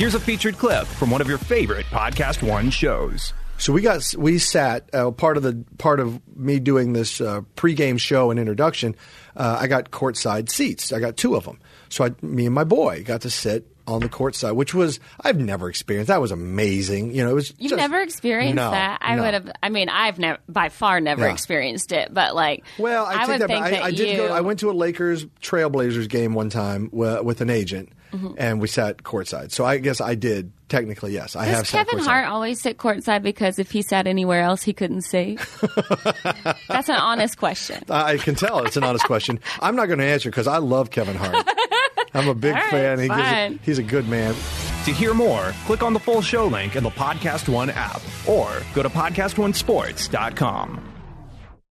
Here's a featured clip from one of your favorite Podcast One shows. So we got we sat uh, part of the part of me doing this uh, pregame show and introduction. Uh, I got courtside seats. I got two of them. So I, me and my boy got to sit on the court side, which was I've never experienced. That was amazing. You know, it was. You've just- never experienced No, that. I no. would have. I mean, I've never, by far, never Yeah. experienced it. But like, Well, I, take would that think back. that I, I did you, go. I went to a Lakers Trailblazers game one time wi- with an agent, Mm-hmm. and we sat courtside. So I guess I did technically. Yes, I have. Does sat Kevin. Hart always sit courtside because if he sat anywhere else, he couldn't see? That's an honest question. I I can tell it's an honest question. I'm not going to answer because I love Kevin Hart. I'm a big All right, fan. He gives fine. it, he's a good man. To hear more, click on the full show link in the Podcast One app or go to podcastonesports.com.